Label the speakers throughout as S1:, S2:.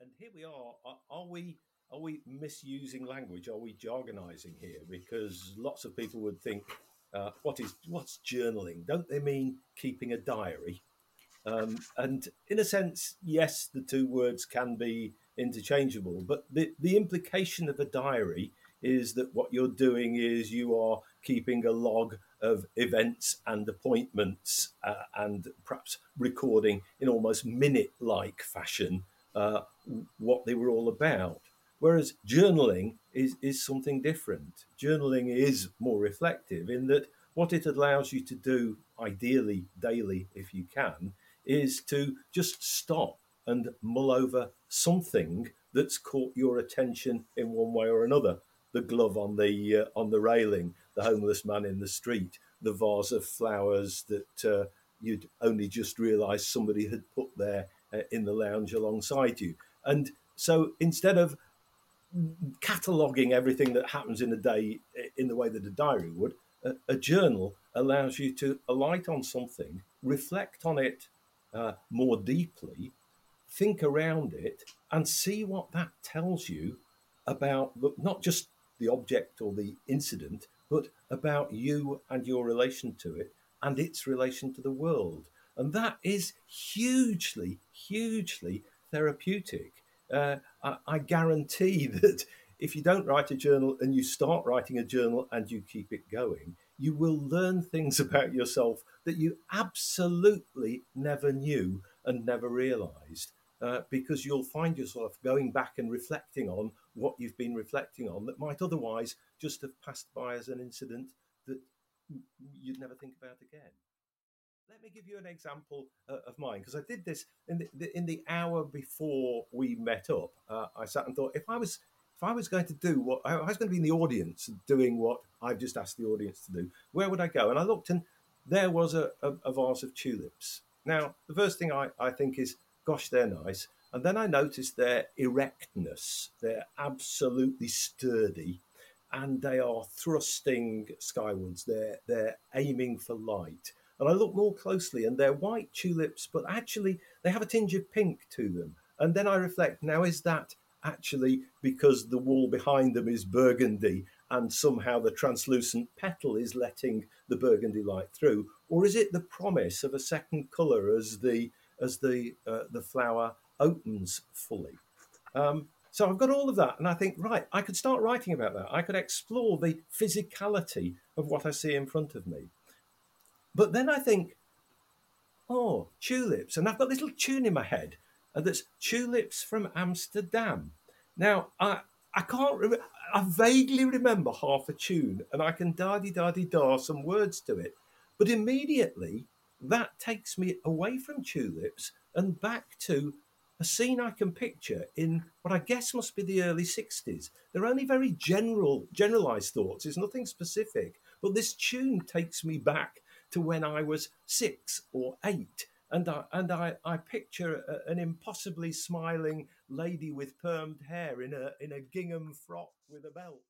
S1: and here we are. Are, are we are we misusing language? Are we jargonizing here? Because lots of people would think, uh, what is what's journaling? Don't they mean keeping a diary? Um, and in a sense, yes, the two words can be interchangeable, but the, the implication of a diary is that what you're doing is you are keeping a log of events and appointments uh, and perhaps recording in almost minute like fashion uh, what they were all about. Whereas journaling is, is something different. Journaling is more reflective in that what it allows you to do, ideally daily if you can, is to just stop and mull over something that's caught your attention in one way or another. The glove on the uh, on the railing, the homeless man in the street, the vase of flowers that uh, you'd only just realised somebody had put there in the lounge alongside you. And so instead of cataloging everything that happens in a day in the way that a diary would, a, a journal allows you to alight on something, reflect on it uh, more deeply, think around it, and see what that tells you about not just the object or the incident, but about you and your relation to it and its relation to the world. And that is hugely, hugely therapeutic uh, I, I guarantee that if you don't write a journal and you start writing a journal and you keep it going, you will learn things about yourself that you absolutely never knew and never realized. Uh, because you'll find yourself going back and reflecting on what you've been reflecting on that might otherwise just have passed by as an incident that you'd never think about again. Let me give you an example uh, of mine because I did this in the, the, in the hour before we met up. Uh, I sat and thought if I was if I was going to do what I was going to be in the audience doing what I've just asked the audience to do, where would I go? And I looked and there was a, a, a vase of tulips. Now, the first thing I, I think is, gosh, they're nice. And then I noticed their erectness. They're absolutely sturdy and they are thrusting skywards. They're, they're aiming for light. And I look more closely, and they're white tulips, but actually they have a tinge of pink to them. And then I reflect now, is that actually because the wall behind them is burgundy and somehow the translucent petal is letting the burgundy light through? Or is it the promise of a second colour as the, as the, uh, the flower opens fully? Um, so I've got all of that, and I think, right, I could start writing about that. I could explore the physicality of what I see in front of me. But then I think, oh, tulips. And I've got this little tune in my head uh, that's Tulips from Amsterdam. Now, I, I can't remember, I vaguely remember half a tune and I can daddy daddy da some words to it. But immediately that takes me away from tulips and back to a scene I can picture in what I guess must be the early 60s. They're only very general, generalized thoughts. It's nothing specific. But this tune takes me back to when I was six or eight. And I, and I, I picture a, an impossibly smiling lady with permed hair in a, in a gingham frock with a belt.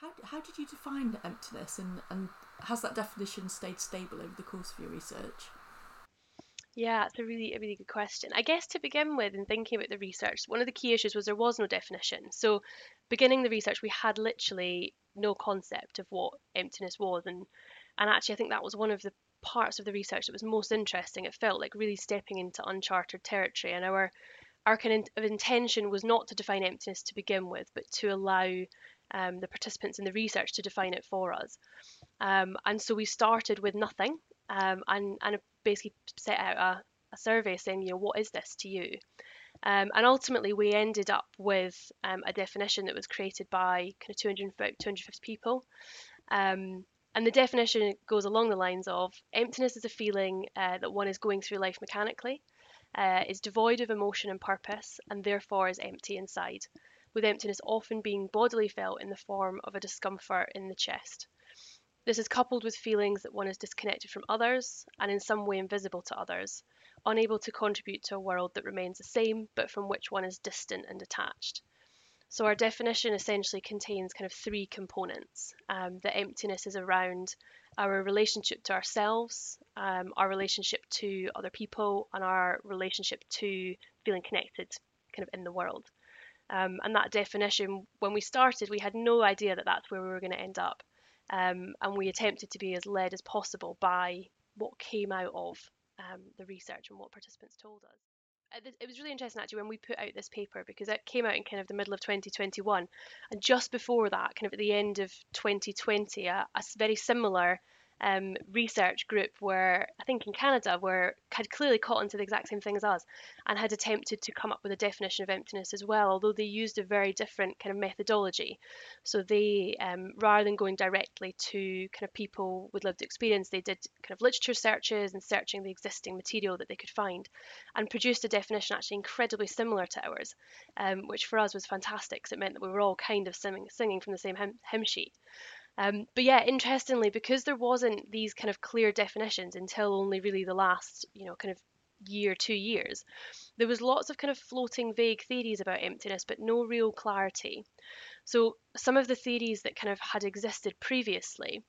S2: How, how did you define emptiness and, and has that definition stayed stable over the course of your research?
S3: Yeah, it's a really a really good question. I guess to begin with, in thinking about the research, one of the key issues was there was no definition. So, beginning the research, we had literally no concept of what emptiness was, and and actually, I think that was one of the parts of the research that was most interesting. It felt like really stepping into uncharted territory, and our our kind of intention was not to define emptiness to begin with, but to allow um, the participants in the research to define it for us. Um, and so we started with nothing, um, and and basically set out a, a survey saying, you know, what is this to you? Um, and ultimately, we ended up with um, a definition that was created by kind of 200, 250 people. Um, and the definition goes along the lines of emptiness is a feeling uh, that one is going through life mechanically, uh, is devoid of emotion and purpose, and therefore is empty inside, with emptiness often being bodily felt in the form of a discomfort in the chest. This is coupled with feelings that one is disconnected from others and in some way invisible to others, unable to contribute to a world that remains the same but from which one is distant and detached. So our definition essentially contains kind of three components. Um, the emptiness is around our relationship to ourselves, um, our relationship to other people, and our relationship to feeling connected kind of in the world. Um, and that definition, when we started, we had no idea that that's where we were going to end up. Um, and we attempted to be as led as possible by what came out of um, the research and what participants told us. Uh, it was really interesting actually when we put out this paper because it came out in kind of the middle of 2021 and just before that kind of at the end of 2020 a, a very similar um, research group where I think in Canada were had clearly caught onto the exact same thing as us and had attempted to come up with a definition of emptiness as well, although they used a very different kind of methodology. So they, um, rather than going directly to kind of people with lived experience, they did kind of literature searches and searching the existing material that they could find, and produced a definition actually incredibly similar to ours, um, which for us was fantastic because it meant that we were all kind of singing, singing from the same hymn, hymn sheet. Um, but yeah, interestingly, because there wasn't these kind of clear definitions until only really the last, you know, kind of year, two years, there was lots of kind of floating vague theories about emptiness, but no real clarity. So some of the theories that kind of had existed previously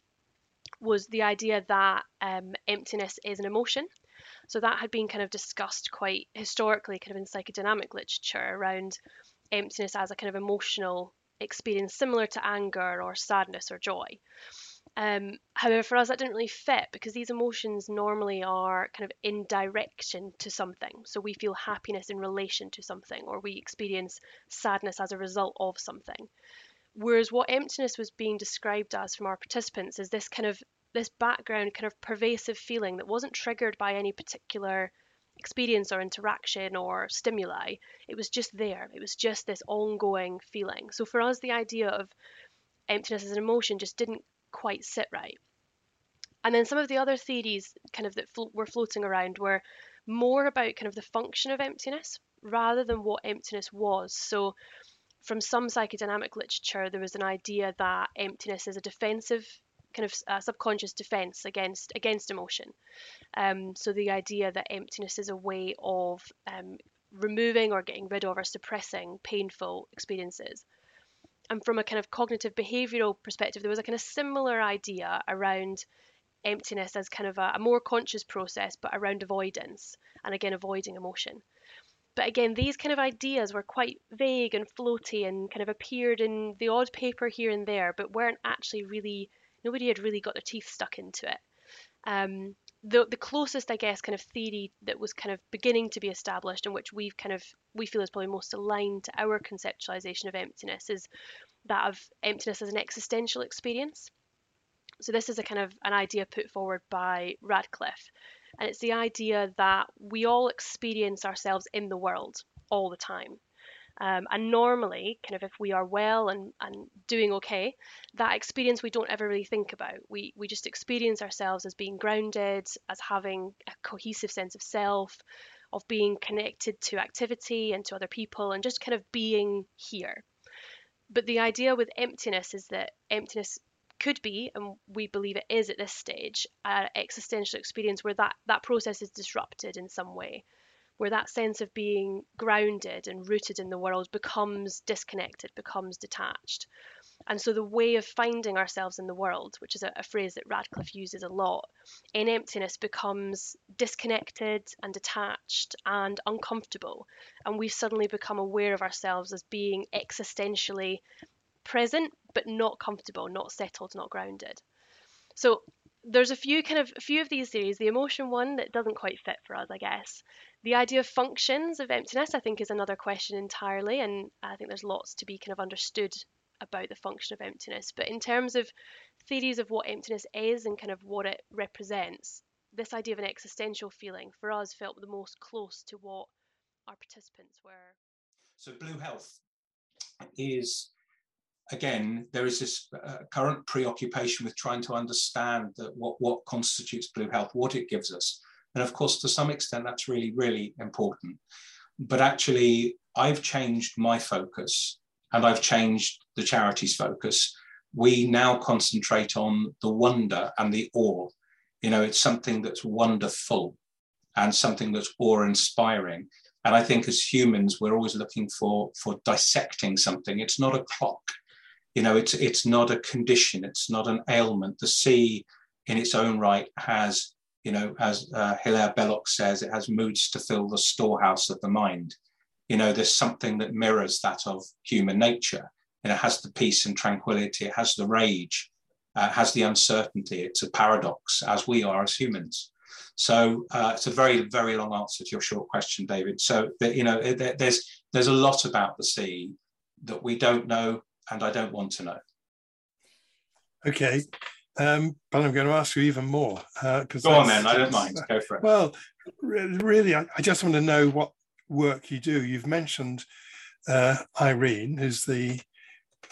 S3: was the idea that um, emptiness is an emotion. So that had been kind of discussed quite historically, kind of in psychodynamic literature around emptiness as a kind of emotional experience similar to anger or sadness or joy. Um, however, for us, that didn't really fit because these emotions normally are kind of in direction to something. So we feel happiness in relation to something, or we experience sadness as a result of something. Whereas what emptiness was being described as from our participants is this kind of this background, kind of pervasive feeling that wasn't triggered by any particular experience or interaction or stimuli. It was just there. It was just this ongoing feeling. So for us, the idea of emptiness as an emotion just didn't quite sit right. And then some of the other theories, kind of that flo- were floating around, were more about kind of the function of emptiness rather than what emptiness was. So from some psychodynamic literature, there was an idea that emptiness is a defensive kind of uh, subconscious defense against against emotion. Um, so the idea that emptiness is a way of um, removing or getting rid of or suppressing painful experiences. And from a kind of cognitive behavioral perspective, there was a kind of similar idea around emptiness as kind of a, a more conscious process, but around avoidance and again avoiding emotion. But again, these kind of ideas were quite vague and floaty and kind of appeared in the odd paper here and there, but weren't actually really nobody had really got their teeth stuck into it. Um, the the closest, I guess, kind of theory that was kind of beginning to be established, and which we've kind of we feel is probably most aligned to our conceptualization of emptiness, is that of emptiness as an existential experience. So this is a kind of an idea put forward by Ratcliffe, and it's the idea that we all experience ourselves in the world all the time. Um, and normally, kind of if we are well and, and doing okay, that experience we don't ever really think about. We, we just experience ourselves as being grounded, as having a cohesive sense of self, of being connected to activity and to other people, and just kind of being here. But the idea with emptiness is that emptiness could be, and we believe it is at this stage, an existential experience where that, that process is disrupted in some way where that sense of being grounded and rooted in the world becomes disconnected, becomes detached. And so the way of finding ourselves in the world, which is a, a, phrase that Ratcliffe uses a lot, in emptiness becomes disconnected and detached and uncomfortable. And we suddenly become aware of ourselves as being existentially present, but not comfortable, not settled, not grounded. So there's a few kind of a few of these theories. The emotion one that doesn't quite fit for us, I guess. The idea of functions of emptiness, I think, is another question entirely, and I think there's lots to be kind of understood about the function of emptiness. But in terms of theories of what emptiness is and kind of what it represents, this idea of an existential feeling for us felt the most close to what our participants were.
S4: So, Blue Health is again, there is this uh, current preoccupation with trying to understand that what, what constitutes blue health, what it gives us. And of course, to some extent, that's really, really important. But actually, I've changed my focus and I've changed the charity's focus. We now concentrate on the wonder and the awe. You know, it's something that's wonderful and something that's awe inspiring. And I think as humans, we're always looking for, for dissecting something. It's not a clock you know, it's it's not a condition, it's not an ailment. The sea, in its own right, has, you know, as uh, Hilaire Belloc says, it has moods to fill the storehouse of the mind. you know, there's something that mirrors that of human nature. And it has the peace and tranquility, it has the rage, uh, has the uncertainty. It's a paradox, as we are as humans. So uh, it's a very, very long answer to your short question, David. So you know, there's there's a lot about the sea that we don't know, and I don't want to know.
S5: Okay, um, but I'm going to ask you even more. Uh,
S4: Go on, then. I don't mind. Go for it.
S5: Well, really, I, I, just want to know what work you do. You've mentioned uh, Irene, who's the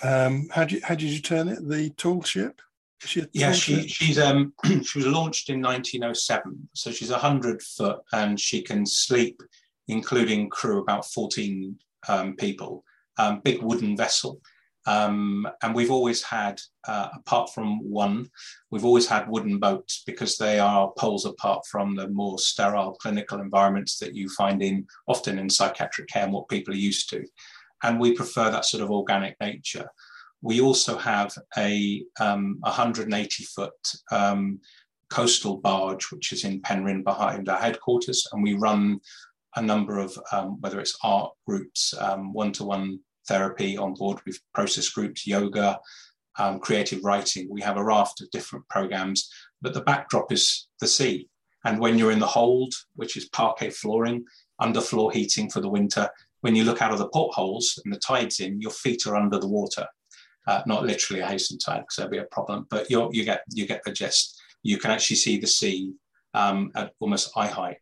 S5: um, how do you how did you turn it? The tall ship.
S4: She yeah, she she's um she was launched in 1907, so she's hundred foot and she can sleep, including crew about 14 um, people. Um, big wooden vessel. Um, and we've always had, uh, apart from one, we've always had wooden boats because they are poles apart from the more sterile clinical environments that you find in often in psychiatric care and what people are used to. And we prefer that sort of organic nature. We also have a um, 180 foot um, coastal barge, which is in Penryn behind our headquarters, and we run a number of um, whether it's art groups, one to one therapy on board with process groups, yoga, um, creative writing. We have a raft of different programs, but the backdrop is the sea. And when you're in the hold, which is parquet flooring, underfloor heating for the winter, when you look out of the portholes and the tide's in, your feet are under the water. Uh, not literally a hasten tide because there'll be a problem, but you get you get the gist. You can actually see the sea um, at almost eye height.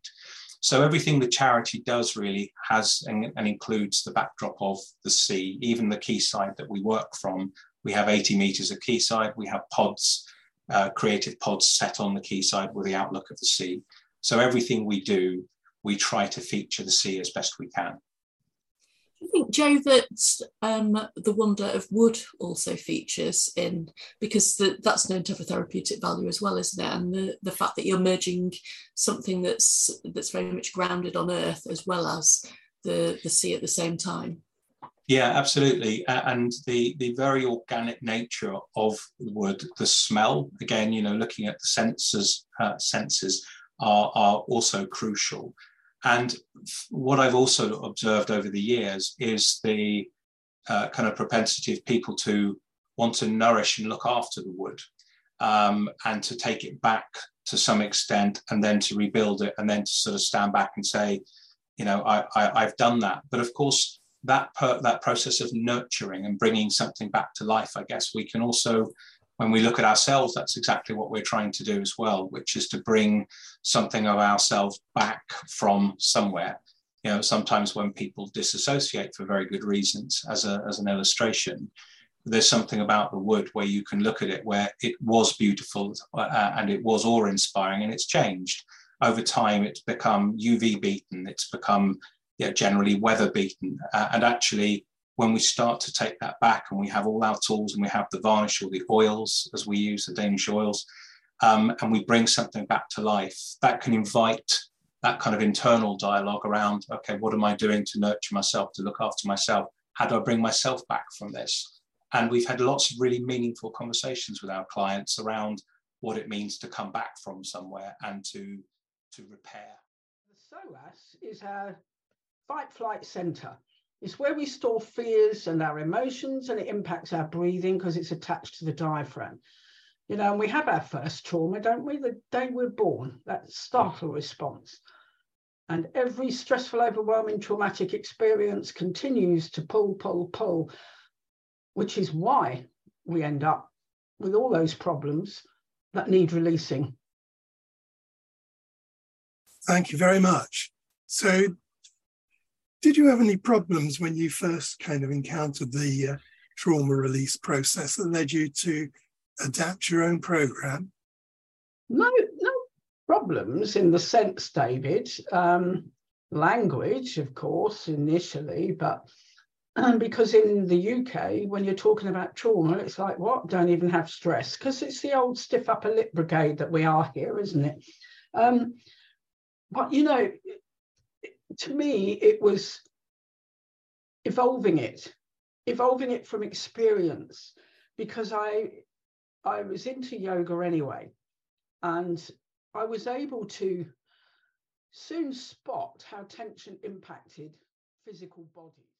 S4: So everything the charity does really has and, and, includes the backdrop of the sea, even the quayside that we work from. We have 80 meters of quayside. We have pods, uh, creative pods set on the quayside with the outlook of the sea. So everything we do, we try to feature the sea as best we can.
S2: I think, Joe, that um, the wonder of wood also features in because the, that's known to have a therapeutic value as well, isn't it? And the, the fact that you're merging something that's that's very much grounded on earth as well as the, the sea at the same time.
S4: Yeah, absolutely. And the, the very organic nature of wood, the smell, again, you know, looking at the senses, uh, senses are, are also crucial. And what I've also observed over the years is the uh, kind of propensity of people to want to nourish and look after the wood um, and to take it back to some extent and then to rebuild it and then to sort of stand back and say, you know, I, have done that. But of course, that per, that process of nurturing and bringing something back to life, I guess we can also when we look at ourselves, that's exactly what we're trying to do as well, which is to bring something of ourselves back from somewhere. You know, sometimes when people disassociate for very good reasons, as, a, as an illustration, there's something about the wood where you can look at it where it was beautiful uh, and it was awe inspiring and it's changed. Over time, it's become UV beaten, it's become yeah, generally weather beaten. Uh, and actually, when we start to take that back and we have all our tools and we have the varnish or the oils as we use the Danish oils, um, and we bring something back to life, that can invite that kind of internal dialogue around, okay, what am I doing to nurture myself, to look after myself? How do I bring myself back from this? And we've had lots of really meaningful conversations with our clients around what it means to come back from somewhere and to, to repair.
S6: The psoas is our fight flight center. It's where we store fears and our emotions, and it impacts our breathing because it's attached to the diaphragm. You know, and we have our first trauma, don't we? The day we're born, that startle response. And every stressful, overwhelming, traumatic experience continues to pull, pull, pull, which is why we end up with all those problems that need releasing.
S5: Thank you very much. So, did you have any problems when you first kind of encountered the uh, trauma release process that led you to adapt your own program?
S6: No, no problems in the sense, David. Um, language, of course, initially, but um, because in the UK, when you're talking about trauma, it's like, what? Don't even have stress because it's the old stiff upper lip brigade that we are here, isn't it? Um, but you know, to me, it was evolving it, evolving it from experience, because I I was into yoga anyway, and I was able to soon spot how tension impacted physical body